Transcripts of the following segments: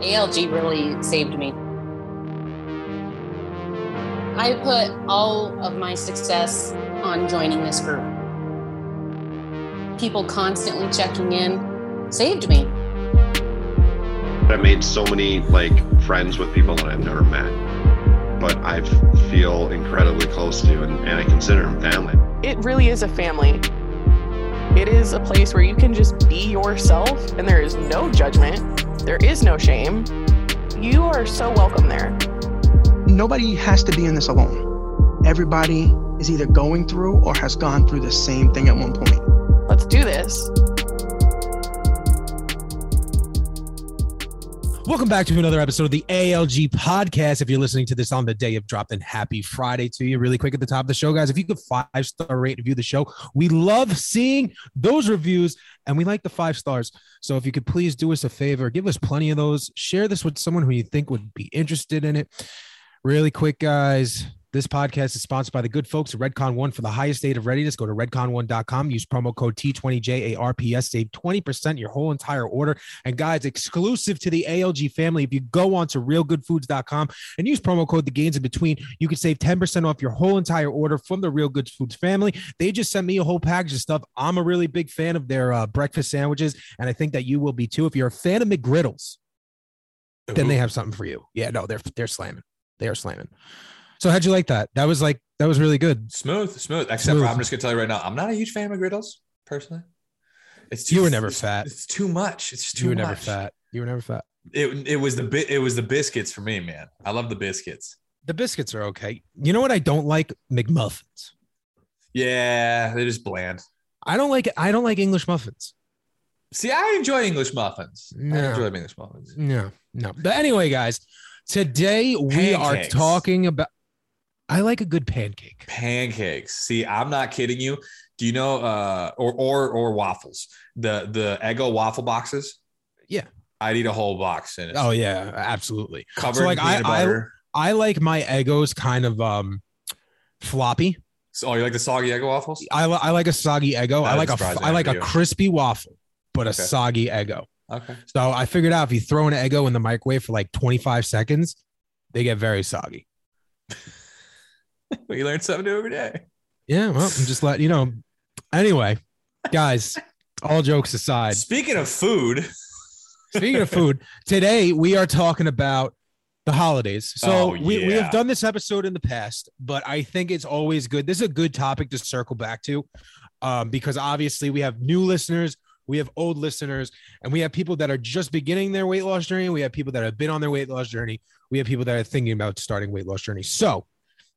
ALG really saved me. I put all of my success on joining this group. People constantly checking in saved me. I made so many like friends with people that I've never met, but I feel incredibly close to, and, and I consider them family. It really is a family. It is a place where you can just be yourself, and there is no judgment. There is no shame. You are so welcome there. Nobody has to be in this alone. Everybody is either going through or has gone through the same thing at one point. Let's do this. Welcome back to another episode of the ALG podcast. If you're listening to this on the day of drop, then happy Friday to you. Really quick at the top of the show, guys. If you could five star rate review the show, we love seeing those reviews and we like the five stars. So if you could please do us a favor, give us plenty of those. Share this with someone who you think would be interested in it. Really quick, guys. This podcast is sponsored by the good folks at Redcon One. For the highest state of readiness, go to redcon1.com. Use promo code T20JARPS. Save 20% your whole entire order. And guys, exclusive to the ALG family, if you go on to realgoodfoods.com and use promo code The Gains in Between, you can save 10% off your whole entire order from the Real Good Foods family. They just sent me a whole package of stuff. I'm a really big fan of their uh, breakfast sandwiches, and I think that you will be too. If you're a fan of McGriddles, then they have something for you. Yeah, no, they're they're slamming. They are slamming. So how'd you like that? That was like that was really good. Smooth, smooth. Except Smooth. for I'm just gonna tell you right now, I'm not a huge fan of McGriddles personally. It's too, You were never it's- fat. It's too much. It's too You were much. never fat. You were never fat. It, it was the bit. It was the biscuits for me, man. I love the biscuits. The biscuits are okay. You know what I don't like? McMuffins. Yeah, they're just bland. I don't like I don't like English muffins. See, I enjoy English muffins. I No. enjoy English muffins. No, no. But anyway, guys, today we are talking about. I like a good pancake. Pancakes. See, I'm not kidding you. Do you know uh or or or waffles? The the Eggo waffle boxes? Yeah. I'd eat a whole box in it. Oh yeah, absolutely. covered so, like, in I- peanut I- butter. I like my Eggos kind of um floppy. so, oh, you like the soggy Eggo waffles? I, I like a soggy Eggo. That I like a I like a crispy waffle, but a Okay. soggy Eggo. Okay. So I figured out if you throw an Eggo in the microwave for like 25 seconds, they get very soggy. We learn something new every day. Yeah, well, I'm just letting you know. Anyway, guys, all jokes aside, Speaking of food, speaking of food, today we are talking about the holidays. So Oh, we, we have done this episode in the past, but I think it's always good. This is a good topic to circle back to um, because obviously we have new listeners, we have old listeners, and we have people that are just beginning their weight loss journey. We have people that have been on their weight loss journey. We have people that are thinking about starting weight loss journey. So,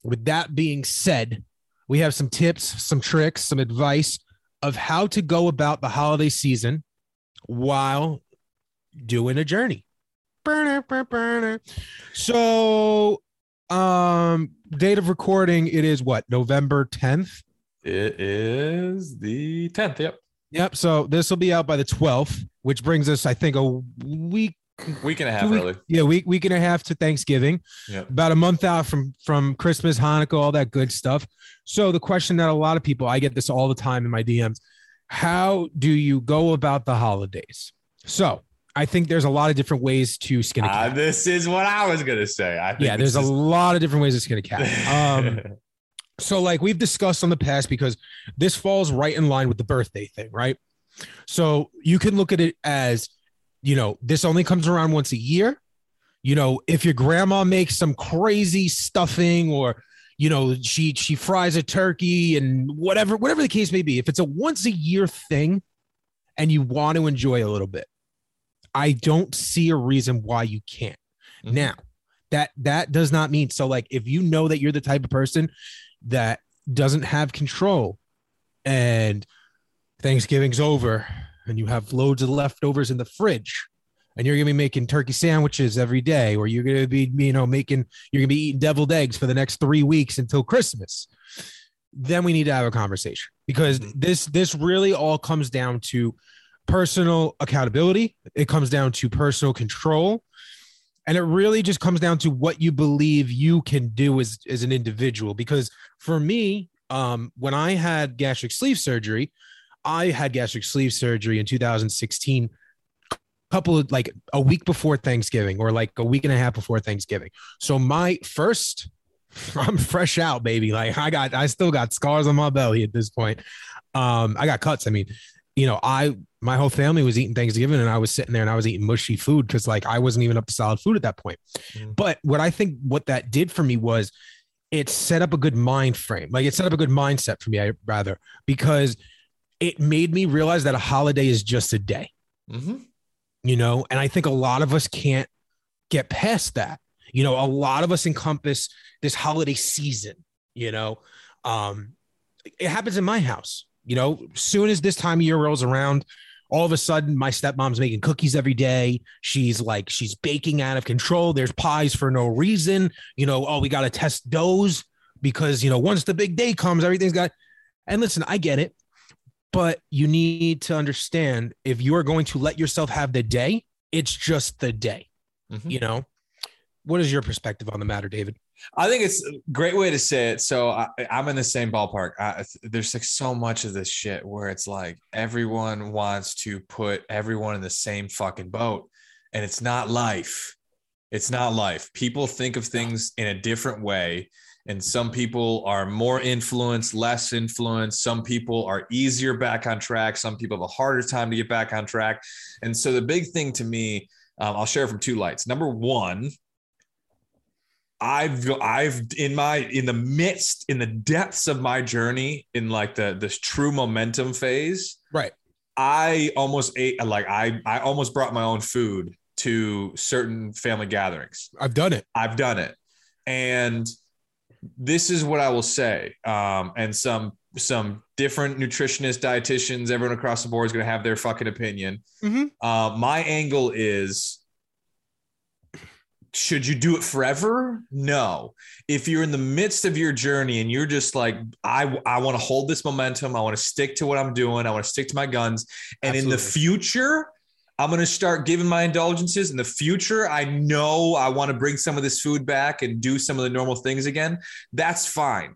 with that being said, we have some tips, some tricks, some advice of how to go about the holiday season while doing a journey. Burner, burner, burner. So, um, date of recording, it is what November 10th. it is the 10th. Yep. Yep. So this will be out by the 12th, which brings us, I think, a week, Week and a half week- early. yeah, week, week and a half to Thanksgiving. Yep. About a month out from from Christmas, Hanukkah, all that good stuff. So the question that a lot of people, I get this all the time in my DMs, how do you go about the holidays? So I think there's a lot of different ways to skin a Ah, cat. this is what I was gonna say. I think yeah, there's a lot of different ways to skin a cat. Um, so like we've discussed on the past because this falls right in line with the birthday thing right so you can look at it as you know this only comes around once a year you know if your grandma makes some crazy stuffing or you know she she fries a turkey and whatever whatever the case may be if it's a once a year thing and you want to enjoy a little bit i don't see a reason why you can't Mhm. now that that does not mean so like if you know that you're the type of person that doesn't have control and Thanksgiving's over and you have loads of leftovers in the fridge and you're gonna be making turkey sandwiches every day, or you're gonna be, you know, making you're gonna be eating deviled eggs for the next three weeks until Christmas, then we need to have a conversation because this this really all comes down to personal accountability. It comes down to personal control. And it really just comes down to what you believe you can do as, as an individual. Because for me, um, when I had gastric sleeve surgery, I had gastric sleeve surgery in 2016 couple of like a week before Thanksgiving or like a week and a half before Thanksgiving. So my first, I'm fresh out, baby. Like I got, I still got scars on my belly at this point. Um, I got cuts. I mean, you know, I my whole family was eating Thanksgiving and I was sitting there and I was eating mushy food because like I wasn't even up to solid food at that point. Mm. But what I think what that did for me was it set up a good mind frame. Like it set up a good mindset for me, I rather, because it made me realize that a holiday is just a day, Mhm. you know, and I think a lot of us can't get past that. You know, a lot of us encompass this holiday season, you know. Um, it happens in my house, you know, soon as this time of year rolls around, all of a sudden my stepmom's making cookies every day. She's like, she's baking out of control. There's pies for no reason. You know, oh, we got to test doughs because, you know, once the big day comes, everything's got. And listen, I get it, but you need to understand if you are going to let yourself have the day, it's just the day, Mhm. you know? What is your perspective on the matter, David? I think it's a great way to say it. So I, I'm in the same ballpark. I, there's like so much of this shit where it's like everyone wants to put everyone in the same fucking boat, and it's not life. It's not life. People think of things in a different way, and some people are more influenced, less influenced. Some people are easier back on track. Some people have a harder time to get back on track. And so the big thing to me, um, I'll share from two lights. Number one, I've I've in my in the midst in the depths of my journey in like the this true momentum phase, Right. I almost ate like I I almost brought my own food to certain family gatherings. I've done it. I've done it, and this is what I will say. Um, and some some different nutritionists, dietitians, everyone across the board is going to have their fucking opinion. Mhm. Uh, my angle is should you do it forever? No. If you're in the midst of your journey and you're just like, I, I want to hold this momentum, I want to stick to what I'm doing, I want to stick to my guns. And in the future, I'm going to start giving my indulgences. In the future, I know I want to bring some of this food back and do some of the normal things again. That's fine.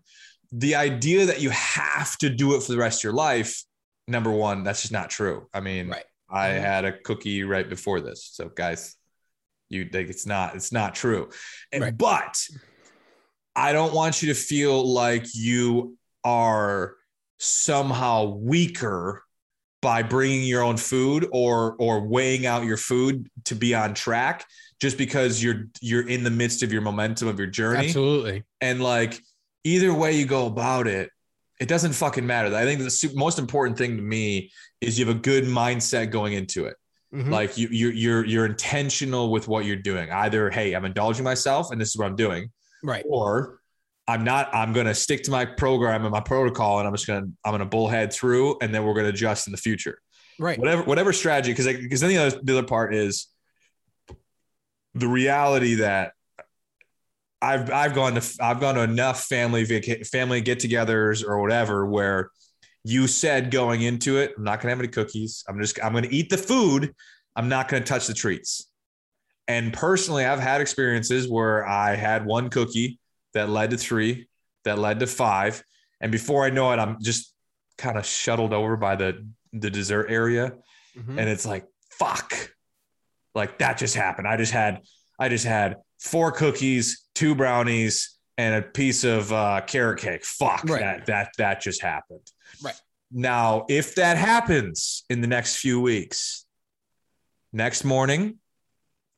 The idea that you have to do it for the rest of your life, number one, that's just not true. I mean, Right. I Mhm. had a cookie right before this. So guys, you think it's not, it's not true. And- Right. But I don't want you to feel like you are somehow weaker by bringing your own food or or weighing out your food to be on track just because you're you're in the midst of your momentum of your journey Absolutely. and like either way you go about it it doesn't fucking matter i think the most important thing to me is you have a good mindset going into it Mhm. like you you're, you're you're intentional with what you're doing either hey i'm indulging myself and this is what i'm doing right. or I'm not. I'm going to stick to my program and my protocol, and I'm just going to I'm going to bullhead through, and then we're going to adjust in the future. Right. Whatever whatever strategy, because because then the other, the other part is the reality that I've I've gone to I've gone to enough family vaca- family get-togethers or whatever where you said going into it, I'm not going to have any cookies. I'm just I'm going to eat the food. I'm not going to touch the treats. And personally, I've had experiences where I had one cookie that led to three, that led to five, and before I know it, I'm just kind of shuttled over by the the dessert area, Mhm. and it's like fuck, like that just happened. I just had I just had four cookies, two brownies, and a piece of uh, carrot cake. Fuck Right. that that that just happened. Right. Now, if that happens in the next few weeks, next morning,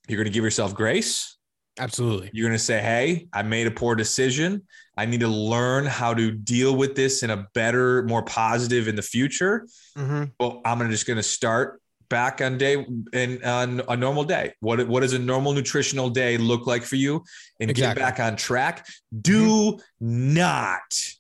you're going to give yourself grace. Absolutely. You're going to say, Hey, I made a poor decision. I need to learn how to deal with this in a better, more positive in the future. Mhm. Well, I'm just going to start back on day and on a normal day. What, what does a normal nutritional day look like for you? And Exactly. get back on track. Do not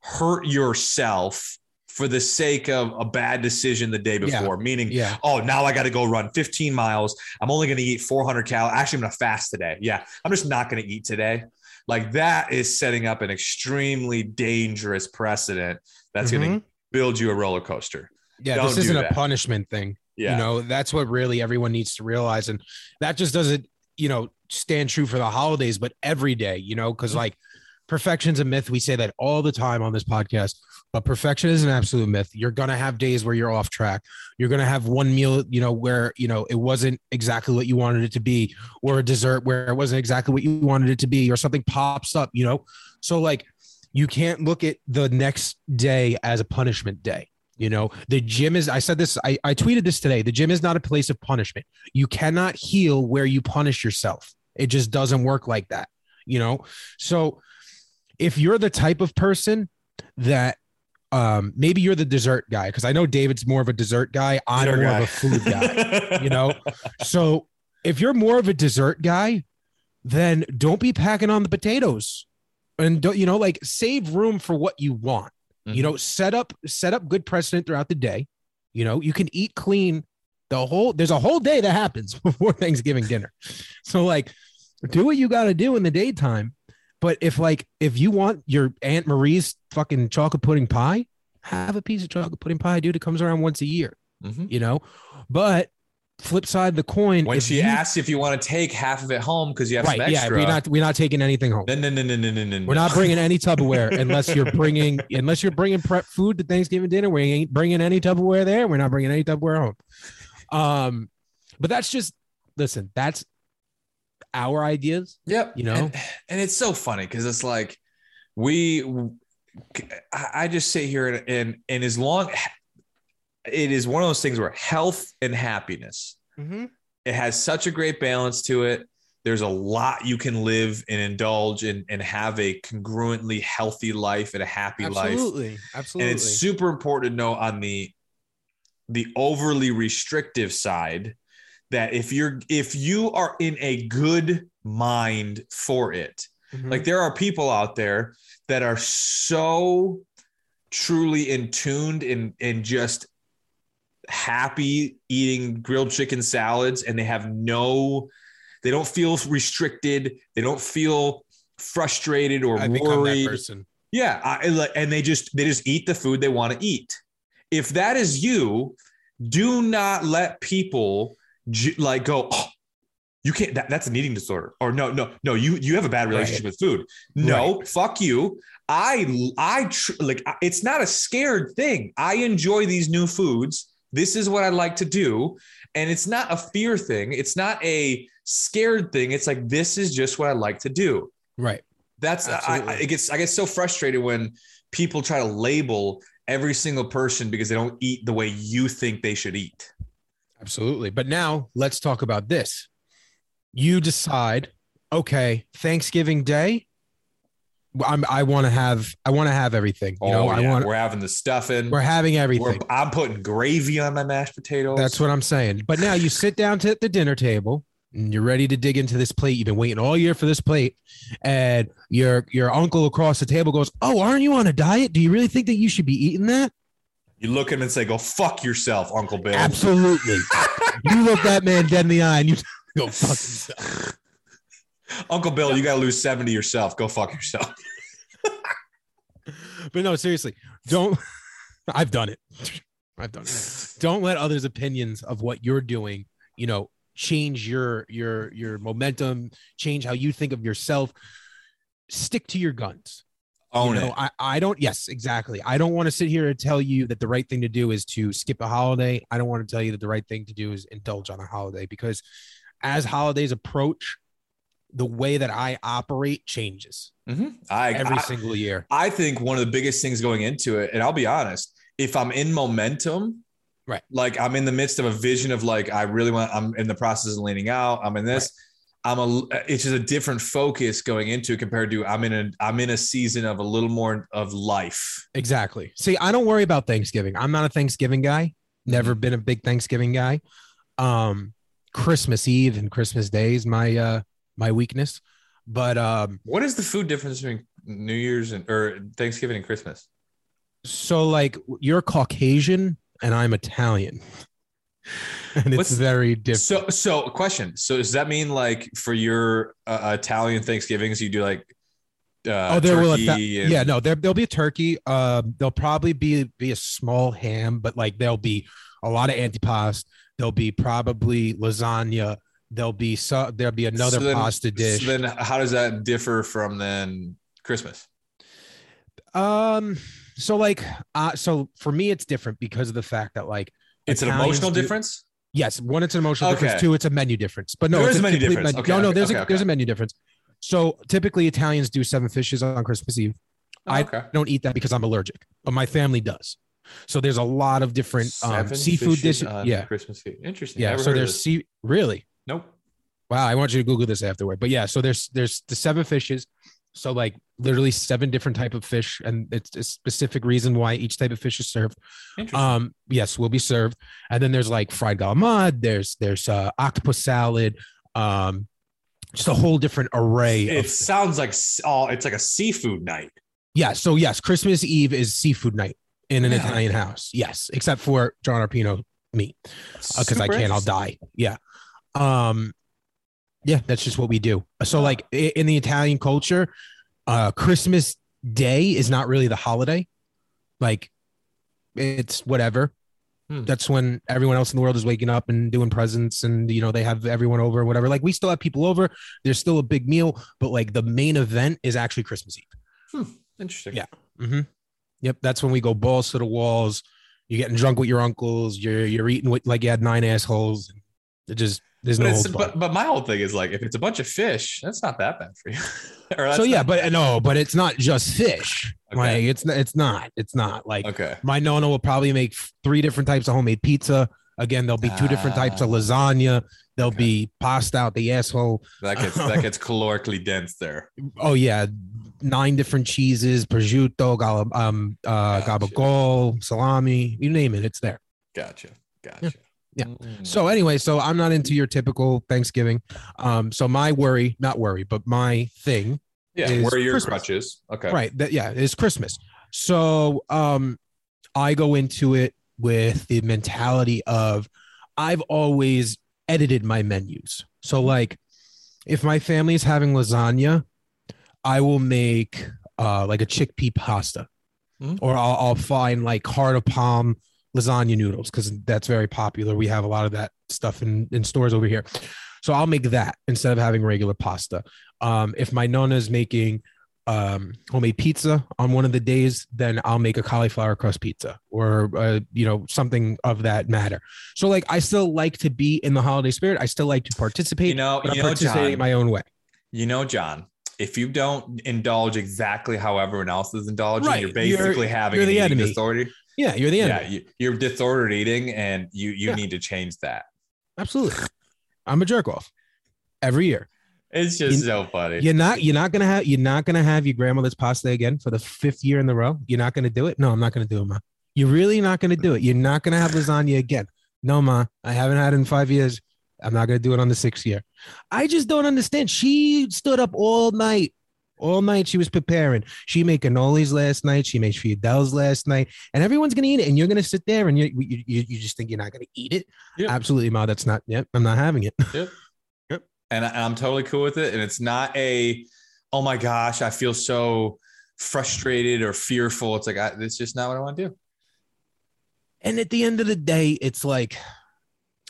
hurt yourself for the sake of a bad decision the day Yeah. before, meaning Yeah. oh, now I got to go run 15 miles. I'm only going to eat 400 calories. Actually, I'm going to fast today. Yeah, I'm just not going to eat today. Like that is setting up an extremely dangerous precedent that's going to build you a roller coaster. Yeah. Don't This isn't a punishment thing. Yeah. You know, that's what really everyone needs to realize. And that just doesn't, you know, stand true for the holidays, but every day, you know, because Mhm. like perfection's a myth. We say that all the time on this podcast, but perfection is an absolute myth. You're going to have days where you're off track. You're going to have one meal, you know, where, you know, it wasn't exactly what you wanted it to be, or a dessert where it wasn't exactly what you wanted it to be, or something pops up, you know? So, like, you can't look at the next day as a punishment day. You know, the gym is, I said this, I, I tweeted this today. The gym is not a place of punishment. You cannot heal where you punish yourself. It just doesn't work like that, you know? So if you're the type of person that um maybe you're the dessert guy, because I know David's more of a dessert guy, I'm Dessert more guy. of a food guy, you know? So if you're more of a dessert guy, then don't be packing on the potatoes. And don't, you know, like save room for what you want. You know set up set up good precedent throughout the day. You know you can eat clean the whole there's a whole day that happens before thanksgiving dinner. So like do what you got to do in the daytime but if like if you want your aunt marie's fucking chocolate pudding pie have a piece of chocolate pudding pie dude it comes around once a year Mhm. you know but flip side of the coin When she you- asks if you want to take half of it home because you have right yeah we're not we're not taking anything home no, no, no, no, no, no, no. We're not bringing any Tupperware unless you're bringing unless you're bringing prep food to Thanksgiving dinner. We ain't bringing any Tupperware there. We're not bringing any Tupperware home. Um, but that's just listen. That's our ideas. Yep. You know? and, and it's so funny because it's like we, I I just sit here and, and and as long it is one of those things where health and happiness mm-hmm. it has such a great balance to it. There's a lot you can live and indulge and, and have a congruently healthy life and a happy life. Absolutely, absolutely. And it's super important to know on the the overly restrictive side that if you're if you are in a good mind for it, Mhm. like there are people out there that are so truly in tuned and and just happy eating grilled chicken salads and they have no they don't feel restricted they don't feel frustrated or I worried yeah, I, like- and they just they just eat the food they want to eat. If that is you, do not let people like go. Oh, you can't. That, that's an eating disorder. Or no, no, no. You you have a bad relationship with food. No, fuck you. I I tr- like. It's not a scared thing. I enjoy these new foods. This is what I like to do, and it's not a fear thing. It's not a scared thing. It's like this is just what I like to do. Right. That's I, Absolutely. I, it gets I get so frustrated when people try to label every single person because they don't eat the way you think they should eat. Absolutely. But now let's talk about this. You decide, okay, Thanksgiving Day. I'm, I want to have I want to have everything. You oh, know, I Oh, yeah. want we're having the stuffing. we're having We're- everything. I'm putting gravy on my mashed potatoes. That's what I'm saying. But now you sit down to the dinner table and you're ready to dig into this plate. You've been waiting all year for this plate, and your your uncle across the table goes, "Oh, aren't you on a diet? Do you really think that you should be eating that?" You look at him and say, "Go fuck yourself, Uncle Bill." Absolutely. you look that man dead in the eye and you go fuck yourself. Uncle Bill, you got to lose seventy yourself. Go fuck yourself. But no, seriously, don't. I've done it. I've done it. Don't let others' opinions of what you're doing, you know, change your your your momentum, change how you think of yourself. Stick to your guns. Own you know, it. I, I don't, yes, exactly. I don't want to sit here and tell you that the right thing to do is to skip a holiday. I don't want to tell you that the right thing to do is indulge on a holiday because as holidays approach, the way that I operate changes Mhm. I, every I, single year. I think one of the biggest things going into it, and I'll be honest, if I'm in momentum, Right. Like I'm in the midst of a vision of like I really want. I'm in the process of leaning out. I'm in this. I'm a. It's just a different focus going into it compared to I'm in a. I'm in a season of a little more of life. Exactly. See, I don't worry about Thanksgiving. I'm not a Thanksgiving guy. Never Mm-hmm. been a big Thanksgiving guy. Um, Christmas Eve and Christmas Day is my uh my weakness. But um, What is the food difference between New Year's and or Thanksgiving and Christmas? so like you're Caucasian and I'm Italian. And it's What's- very different. So, so a question. So, does that mean like for your uh, Italian Thanksgivings, you do like uh, oh, there will turkey and- yeah, no, there there'll be a turkey. Um, there'll probably be be a small ham, but like there'll be a lot of antipasto. There'll be probably lasagna. There'll be so there'll be another So then- pasta dish. So then, how does that differ from then Christmas? Um, so like, uh, so for me, it's different because of the fact that like It's an emotional do- difference. Yes, one, it's an emotional Okay. difference. Two, it's a menu difference. But no, There it's a menu difference. menu- Okay, no, no, okay, there's a there's a menu difference. So typically Italians do seven fishes on Christmas Eve. I don't eat that because I'm allergic, but my family does. So there's a lot of different um, seafood dishes. on Yeah, Christmas Eve. Interesting. yeah. So there's sea. Really? nope. Wow. I want you to Google this afterward. But yeah, so there's there's the seven fishes. So like literally seven different type of fish, and it's a specific reason why each type of fish is served. Um, yes, will be served. And then there's like fried galamad. There's there's uh, octopus salad. Um, just a whole different array. it sounds like oh, it's like a seafood night. yeah. So yes, Christmas Eve is seafood night in an Yeah. Italian house. Yes, except for John Arpino meat because I can't. I'll die. Yeah. Um. Yeah, that's just what we do. So like in the Italian culture, uh, Christmas Day is not really the holiday. Like, it's whatever. Hmm. That's when everyone else in the world is waking up and doing presents, and you know they have everyone over, whatever. Like we still have people over. There's still a big meal, but like the main event is actually Christmas Eve. Interesting. Yeah. Mm-hmm. Yep, that's when we go balls to the walls. You're getting drunk with your uncles. You're you're eating with like you had nine assholes. It just there's But, no it's, but, but my whole thing is like if it's a bunch of fish, that's not that bad for you. or So yeah, but no, but it's not just fish. Okay. Like it's not, it's not, it's not like okay. my nonna will probably make three different types of homemade pizza. Again, there'll be two different types of Ah. lasagna. There'll Okay. be pasta out the asshole. That gets that gets calorically dense there. Oh yeah, nine different cheeses, prosciutto, gala, um, uh, Gotcha. gabagool, salami, you name it, it's there. Gotcha. Gotcha. Yeah. Mm. So anyway, so I'm not into your typical Thanksgiving. Um, so my worry, not worry, but my thing, yeah, is where are your Christmas. crutches? Okay. right? That yeah, it's Christmas. So um, I go into it with the mentality of I've always edited my menus. So like, if my family is having lasagna, I will make uh like a chickpea pasta, Mhm. or I'll, I'll find like heart of palm lasagna noodles because that's very popular. We have a lot of that stuff in, in stores over here. So I'll make that instead of having regular pasta. Um, if my nonna is making um, homemade pizza on one of the days, then I'll make a cauliflower crust pizza or uh, you know something of that matter. So like I still like to be in the holiday spirit. I still like to participate. You know, but you I'm know, John, my own way. you know, John, if you don't indulge exactly how everyone else is indulging, Right. you're You're- basically having you're the enemy. disorder. Yeah, you're the Yeah, enemy. you, you're disordered eating, and you you Yeah. need to change that. Absolutely. I'm a jerk off every year. It's just You- so funny. You're not you're not gonna have you're not gonna have your grandmother's pasta again for the fifth year in the row. You're not gonna do it. No, I'm not gonna do it, ma. You're really not gonna do it. You're not gonna have lasagna again. No, ma. I haven't had it in five years. I'm not gonna do it on the sixth year. I just don't understand. She stood up all night. All night she was preparing. She made cannolis last night. She made fidels last night, and everyone's gonna eat it. And you're gonna sit there and you you, you, you just think you're not gonna eat it. Yep. Absolutely, ma. That's not. Yep, I'm not having it. Yep. Yep. And I, I'm totally cool with it. And it's not a, oh my gosh, I feel so frustrated or fearful. It's like I, it's just not what I want to do. And at the end of the day, it's like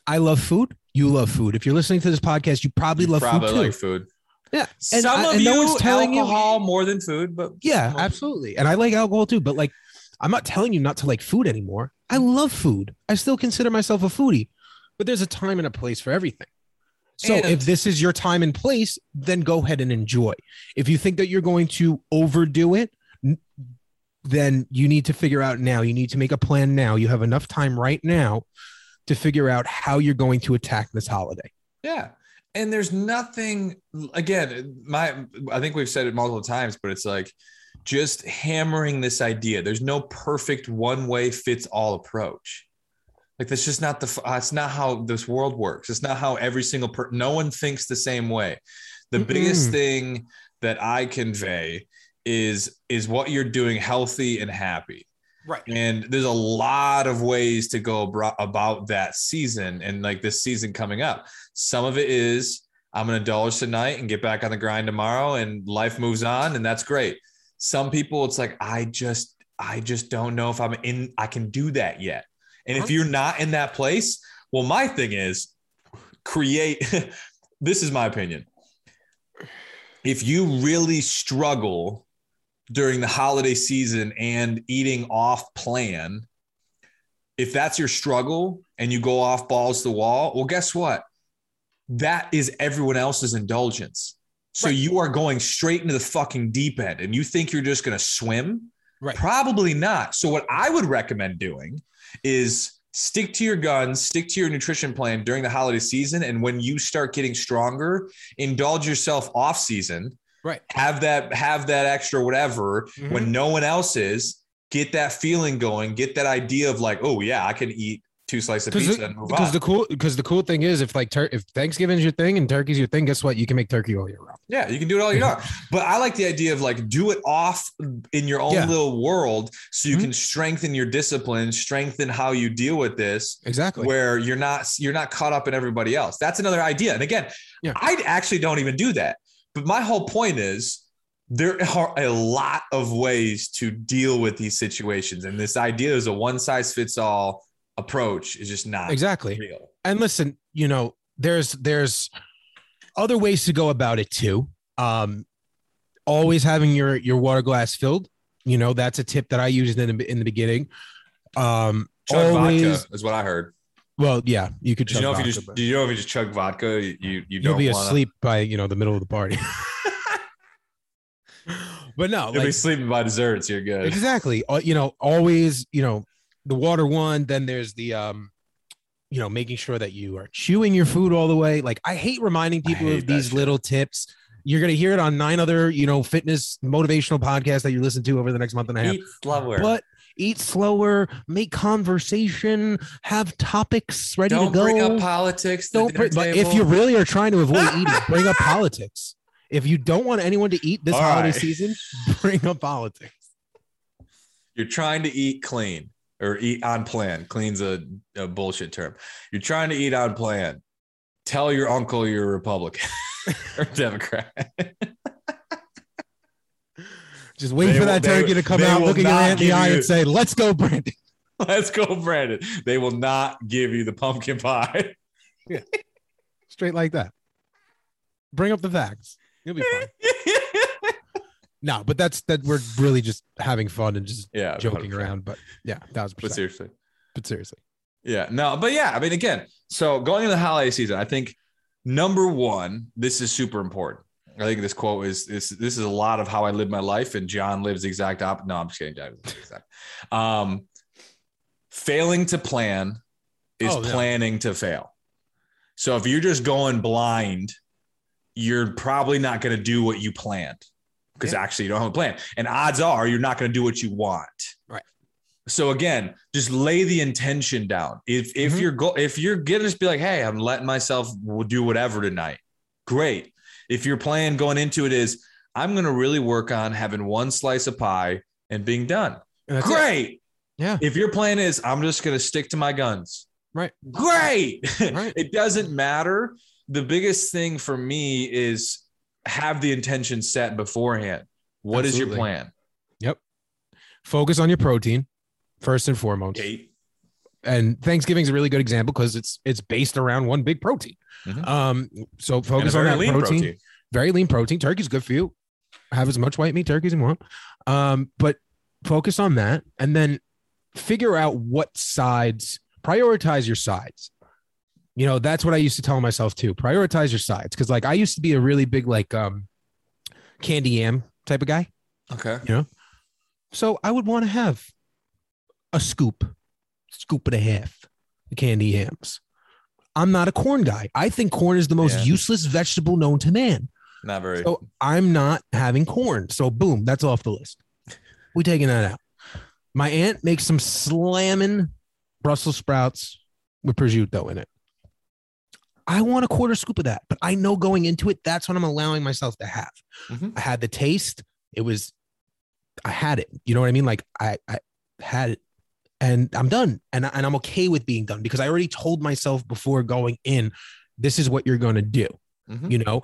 I love food. You love food. If you're listening to this podcast, you probably You love probably food too. like food. Yeah. And Some I- of and you no one's telling you- alcohol more than food, but yeah, absolutely. And I like alcohol too, but like I'm not telling you not to like food anymore. I love food. I still consider myself a foodie, but there's a time and a place for everything. So And- if this is your time and place, then go ahead and enjoy. If you think that you're going to overdo it, then you need to figure out now. You need to make a plan now. You have enough time right now to figure out how you're going to attack this holiday. Yeah. And there's nothing again, my I think we've said it multiple times, but it's like just hammering this idea. There's no perfect one way fits all approach. Like that's just not the it's not how this world works. It's not how every single per no one thinks the same way. The biggest Mm-mm. thing that I convey is is what you're doing healthy and happy. Right. And there's a lot of ways to go about that season and like this season coming up. Some of it is I'm going to indulge tonight and get back on the grind tomorrow and life moves on and that's great. Some people it's like I just I just don't know if I'm in I can do that yet. And if you're not in that place, well my thing is create this is my opinion. If you really struggle during the holiday season and eating off plan, if that's your struggle and you go off balls to the wall, well, guess what? That is everyone else's indulgence. So you are going straight into the fucking deep end and you think you're just going to swim? Right. Probably not. So, what I would recommend doing is stick to your guns, stick to your nutrition plan during the holiday season. And when you start getting stronger, indulge yourself off season. Right. Have that, have that extra whatever Mhm. when no one else is. Get that feeling going. Get that idea of like, oh yeah, I can eat two slices of pizza the, and move because on. the cool because the cool thing is if like tur- if Thanksgiving's your thing and turkey's your thing, guess what? You can make turkey all year round. Yeah, you can do it all year round But I like the idea of like do it off in your own Yeah. little world so you Mhm. can strengthen your discipline, strengthen how you deal with this Exactly. where you're not you're not caught up in everybody else. That's another idea. And again, Yeah. I actually don't even do that. But my whole point is there are a lot of ways to deal with these situations and this idea is a one size fits all approach is just not exactly. real. and listen, you know, there's there's other ways to go about it too. Um, always having your your water glass filled. You know, that's a tip that I used in the in the beginning. Um, Chug always. vodka is what I heard. Well, yeah, you could. Did you chug know if you just but do you know if you just chug vodka, you you, you you'll don't be wanna, asleep by you know the middle of the party. but no, You'll be sleeping by desserts. You're good. exactly. Uh, You know, always. You know, the water one. Then there's the um, you know, making sure that you are chewing your food all the way. Like I hate reminding people hate of these shit. little tips. You're gonna hear it on nine other, you know, fitness motivational podcasts that you listen to over the next month and a half. Eat slower. But eat slower, make conversation, have topics ready Don't to go. bring up politics. Don't bring, but if you really are trying to avoid eating, bring up politics. If you don't want anyone to eat this All holiday right. season, bring up politics. you're trying to eat clean or eat on plan. Clean's a, a bullshit term. You're trying to eat on plan. Tell your uncle you're a Republican or Democrat. Just wait They for will- that they- turkey to come out, looking at in the eye and say, "Let's go, Brandon." Let's go, Brandon. They will not give you the pumpkin pie. yeah. Straight like that. Bring up the facts. You'll be fine. no, but that's that. We're really just having fun and just yeah, joking 100%. around. But yeah, thousand But seriously. But seriously, Yeah, no, but yeah, I mean, again, so going into the holiday season, I think number one, this is super important. I think this quote is this. This is a lot of how I live my life, and John lives the exact opposite. No, I'm just kidding. John lives the exact. Um, failing to plan is Oh, yeah. planning to fail. So if you're just going blind, you're probably not going to do what you planned because actually you don't have a plan. And odds are you're not going to do what you want. Right. So again, just lay the intention down. If if Mhm. you're go if you're gonna just be like, hey, I'm letting myself do whatever tonight, great. If your plan going into it is, I'm gonna really work on having one slice of pie and being done, And that's it. great. Yeah. If your plan is, I'm just gonna stick to my guns, Right. Great. Right. it doesn't matter. The biggest thing for me is have the intention set beforehand. What is your plan? Yep. Focus on your protein first and foremost. Eight. And Thanksgiving is a really good example because it's it's based around one big protein. Mhm. Um, so focus on that lean protein. protein. Very lean protein. Turkey's good for you. Have as much white meat turkey as you want. Um, but focus on that and then figure out what sides prioritize your sides. You know, that's what I used to tell myself too. Prioritize your sides. Cause like I used to be a really big like um candy yam type of guy. Okay. Yeah. So I would want to have a scoop, scoop and a half of candy yams. I'm not a corn guy. I think corn is the most Yeah. useless vegetable known to man. Not very. So I'm not having corn. So boom, that's off the list. We taking that out. My aunt makes some slamming Brussels sprouts with prosciutto in it. I want a quarter scoop of that, but I know going into it, that's what I'm allowing myself to have. Mhm. I had the taste. It was, I had it. You know what I mean? Like I, I had it, and I'm done, and and I'm okay with being done because I already told myself before going in, this is what you're going to do. Mhm. You know,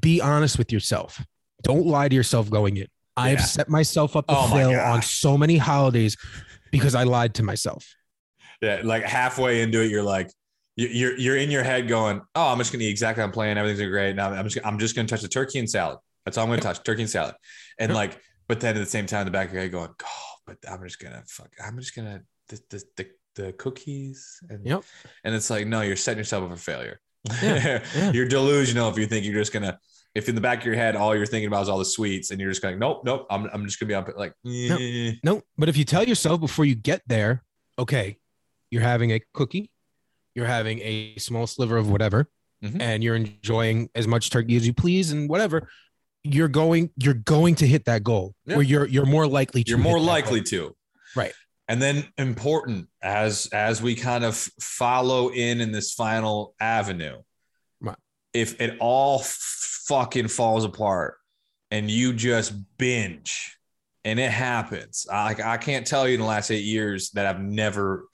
be honest with yourself. Don't lie to yourself going in. I've set myself up to Oh fail on so many holidays because I lied to myself. Yeah, like halfway into it, you're like, you- you're you're in your head going, "Oh, I'm just gonna eat exactly I'm playing. Everything's great. Now I'm just I'm just gonna touch the turkey and salad. That's all I'm gonna touch, turkey and salad." And like but then at the same time, in the back of your head going, oh, but I'm just gonna fuck. I'm just gonna the the the, the cookies and Yep. and it's like no, you're setting yourself up for failure. Yeah, yeah. you're delusional if you think you're just gonna. If in the back of your head all you're thinking about is all the sweets, and you're just going, nope, nope, I'm, I'm just gonna be up like, eh. No, but if you tell yourself before you get there, okay, you're having a cookie, you're having a small sliver of whatever, Mhm. and you're enjoying as much turkey as you please and whatever, you're going you're going to hit that goal. Yeah. Or you're you're more likely to you're more likely to Right. and then important as as we kind of follow in in this final avenue Right. if it all fucking falls apart and you just binge and it happens I, I can't tell you in the last eight years that i've never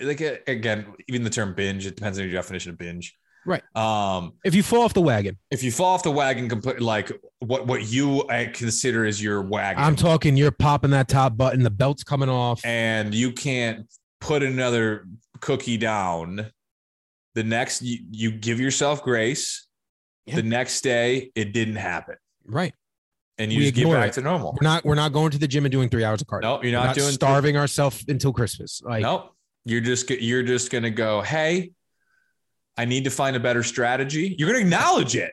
like again even the term binge it depends on your definition of binge Right. um If you fall off the wagon, if you fall off the wagon completely like what what you uh, consider as your wagon I'm talking you're popping that top button, the belt's coming off. and you can't put another cookie down the next you, you give yourself grace Yeah. the next day it didn't happen right. and you get back it. to normal we're not we're not going to the gym and doing three hours of cardio. no you're We're not, doing starving ourselves until Christmas. Like nope you're just you're just gonna go hey i need to find a better strategy you're gonna acknowledge it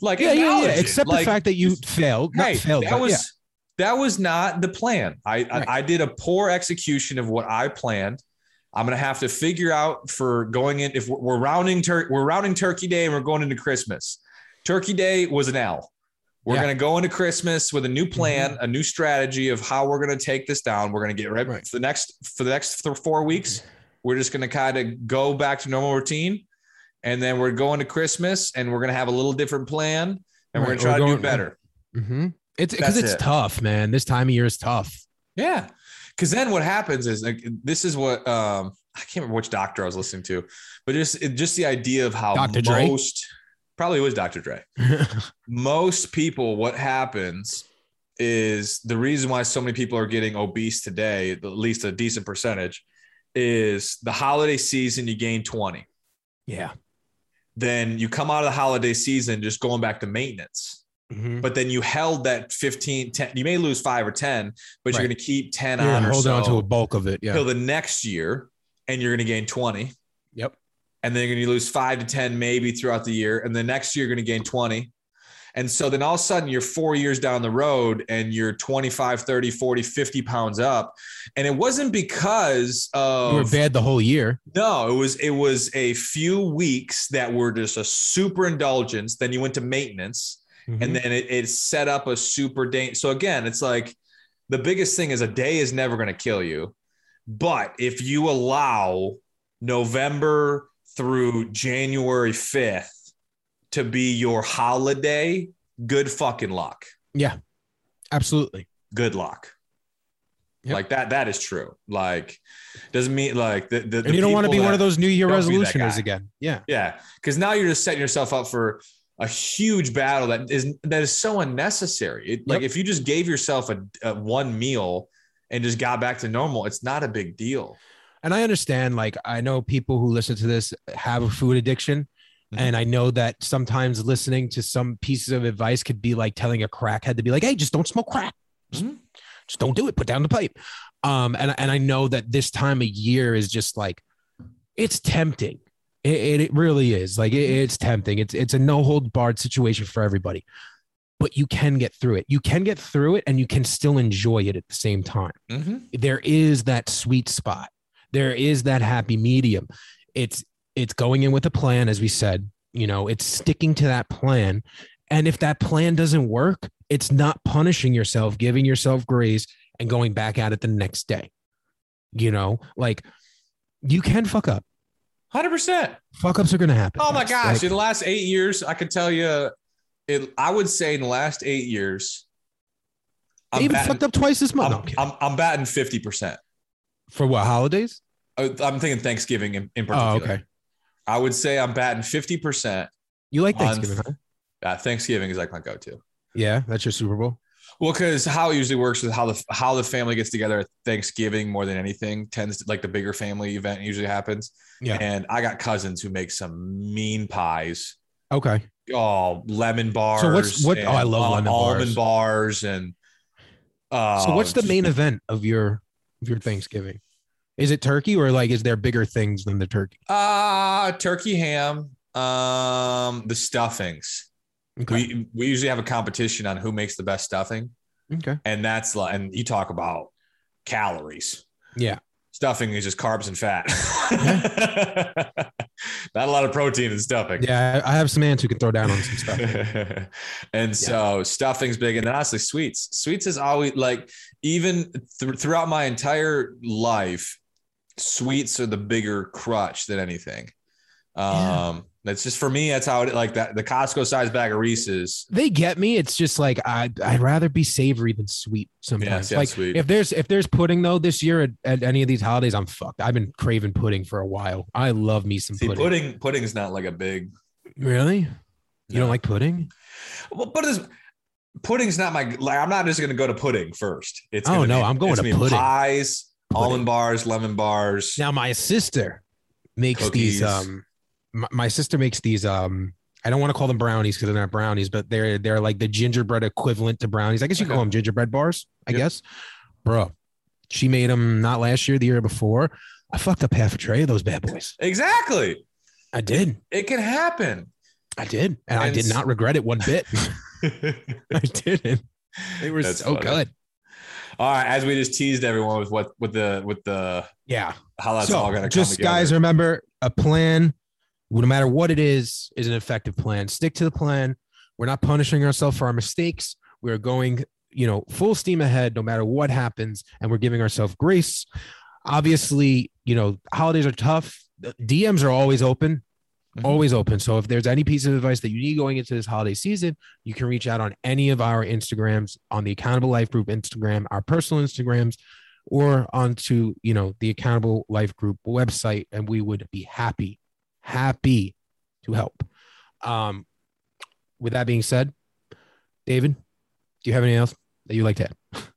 like yeah, yeah, yeah. Except Like, the fact that you failed. Not failed, that but was yeah. that was not the plan. I, Right. I I did a poor execution of what I planned. I'm gonna have to figure out for going in if we're, rounding tur- we're rounding Turkey Day and we're going into Christmas. Turkey Day was an L. We're Yeah. Mm-hmm. gonna go into Christmas with a new plan, a new strategy of how we're gonna take this down. We're gonna get right, Right. for the next for the next four weeks. We're just gonna kind of go back to normal routine, and then we're going to Christmas and we're gonna have a little different plan, and we're gonna try we're to going- do better. hmm It's because it's it. tough, man. This time of year is tough. Yeah. Cause then what happens is like this is what um I can't remember which doctor I was listening to, but just it, just the idea of how Dr. Dre? most probably was Dr. Dre. Most people, what happens is the reason why so many people are getting obese today, at least a decent percentage, is the holiday season you gain 20. yeah. Then you come out of the holiday season just going back to maintenance. Mhm. But then you held that 15, 10, you may lose five or 10, but you're going to keep 10 You're on or holding on to a bulk of it. Yeah. till the next year, and you're going to gain 20. Yep. And then you're going to lose five to 10 maybe throughout the year. And the next year, you're going to gain 20. And so then all of a sudden, you're four years down the road and you're 25, 30, 40, 50 pounds up. And it wasn't because of, You were bad the whole year. no, it was it was a few weeks that were just a super indulgence. Then you went to maintenance Mhm. and then it, it set up a super day. So again, it's like the biggest thing is a day is never going to kill you, but if you allow November through January fifth to be your holiday, good fucking luck. Yeah, absolutely. Good luck. Yep. Like that. That is true. Like doesn't mean like the, the And you don't want to be one of those New Year don't be that resolutioners again. Yeah. Yeah, because now you're just setting yourself up for a huge battle that is that is so unnecessary. It, Like if you just gave yourself a, a one meal and just got back to normal, it's not a big deal. And I understand, like, I know people who listen to this have a food addiction. Mhm. And I know that sometimes listening to some pieces of advice could be like telling a crackhead to be like, hey, just don't smoke crack. Just, Mhm. just don't do it. Put down the pipe. Um, and, and I know that this time of year is just like, it's tempting. It, it, it really is. Like, it, it's tempting. It's, it's a no hold barred situation for everybody. But you can get through it. You can get through it and you can still enjoy it at the same time there is that sweet spot there is that happy medium it's it's going in with a plan as we said you know it's sticking to that plan and if that plan doesn't work it's not punishing yourself giving yourself grace and going back at it the next day you know like you can fuck up Hundred percent. fuck ups are gonna happen Oh my gosh! like- in the last eight years, I could tell you, it. I would say in the last eight years, they even batting- fucked up twice this month I'm, No, I'm. I'm, batting fifty percent. for what holidays uh, I'm thinking Thanksgiving in, in oh particular. okay I would say I'm batting fifty percent. you like On- thanksgiving huh? Uh, Thanksgiving is like my go-to. yeah that's your super bowl Well, because how it usually works is how the how the family gets together at Thanksgiving more than anything tends to like the bigger family event usually happens. Yeah. And I got cousins who make some mean pies. okay Oh, lemon bars. So what's- what- and, oh, I love lemon almond bars. and Uh, So what's the main event of your of your Thanksgiving? Is it turkey or like is there bigger things than the turkey? Uh turkey ham. Um, the stuffings. Okay. We we usually have a competition on who makes the best stuffing, okay. and that's like, and you talk about calories. Yeah. Stuffing is just carbs and fat. Not a lot of protein in stuffing. Yeah, I have some aunts who can throw down on some stuff. and so stuffing's big, and then honestly, sweets. Sweets is always like even th- throughout my entire life, sweets are the bigger crutch than anything. Yeah. Um, that's just for me. That's how it like that. The Costco size bag of Reese's. They get me. It's just like I I'd rather be savory than sweet sometimes. yeah, like sweet. if there's if there's pudding though this year at, at any of these holidays, I'm fucked. I've been craving pudding for a while. I love me some See, pudding. pudding. Pudding's not like a big. Really? You No. don't like pudding? Well, but it's, pudding's not my. Like, I'm not just gonna go to pudding first. It's Oh, no, be- I'm going to pudding. Pies. Almond bars, lemon bars. Now my sister makes Cookies. these um my, my sister makes these um I don't want to call them brownies because they're not brownies, but they're they're like the gingerbread equivalent to brownies. I guess you Okay. call them gingerbread bars, I Yep. guess. Bro, she made them not last year, the year before. I fucked up half a tray of those bad boys. Exactly. I did. It can happen. I did. And, I did not regret it one bit. I didn't. They were That's so funny. good. All right, as we just teased everyone with what with the with the Yeah. how that's so all gonna just come guys remember a plan no matter what it is is an effective plan. Stick to the plan. We're not punishing ourselves for our mistakes. We're going you know full steam ahead no matter what happens and we're giving ourselves grace. Obviously you know holidays are tough. Dms are always open Mhm. always open. So if there's any piece of advice that you need going into this holiday season you can reach out on any of our instagrams on the accountable life group instagram our personal instagrams or onto you know the accountable life group website and we would be happy happy to help. Um with that being said david do you have anything else that you'd like to add?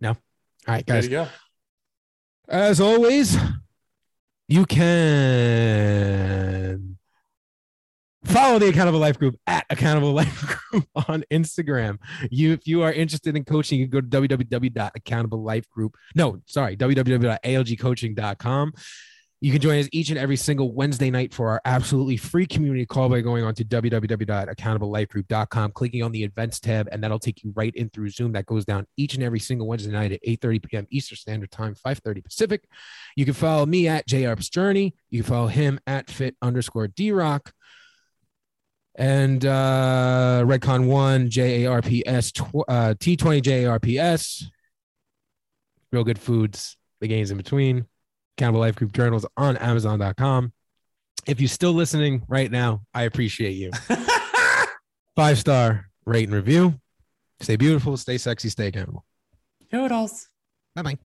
No? All right there guys you go. as always you can follow the accountable life group at accountable life group on instagram you if you are interested in coaching you can go to www.accountable no sorry www.algcoaching.com you can join us each and every single Wednesday night for our absolutely free community call by going on to www.accountable.lifegroup.com, clicking on the events tab, and that'll take you right in through Zoom. That goes down each and every single Wednesday night at 8:30 p.m. Eastern Standard Time, 5:30 Pacific. You can follow me at JR's Journey. You can follow him at fit underscore D Rock. And uh Redcon one JARPS tw- uh, T20 JARPS. Real good foods, the games in between. Accountable Life Group Journals on Amazon.com. If you're still listening right now, I appreciate you. Five star rate and review. Stay beautiful, stay sexy, stay accountable. Toodles. Bye bye.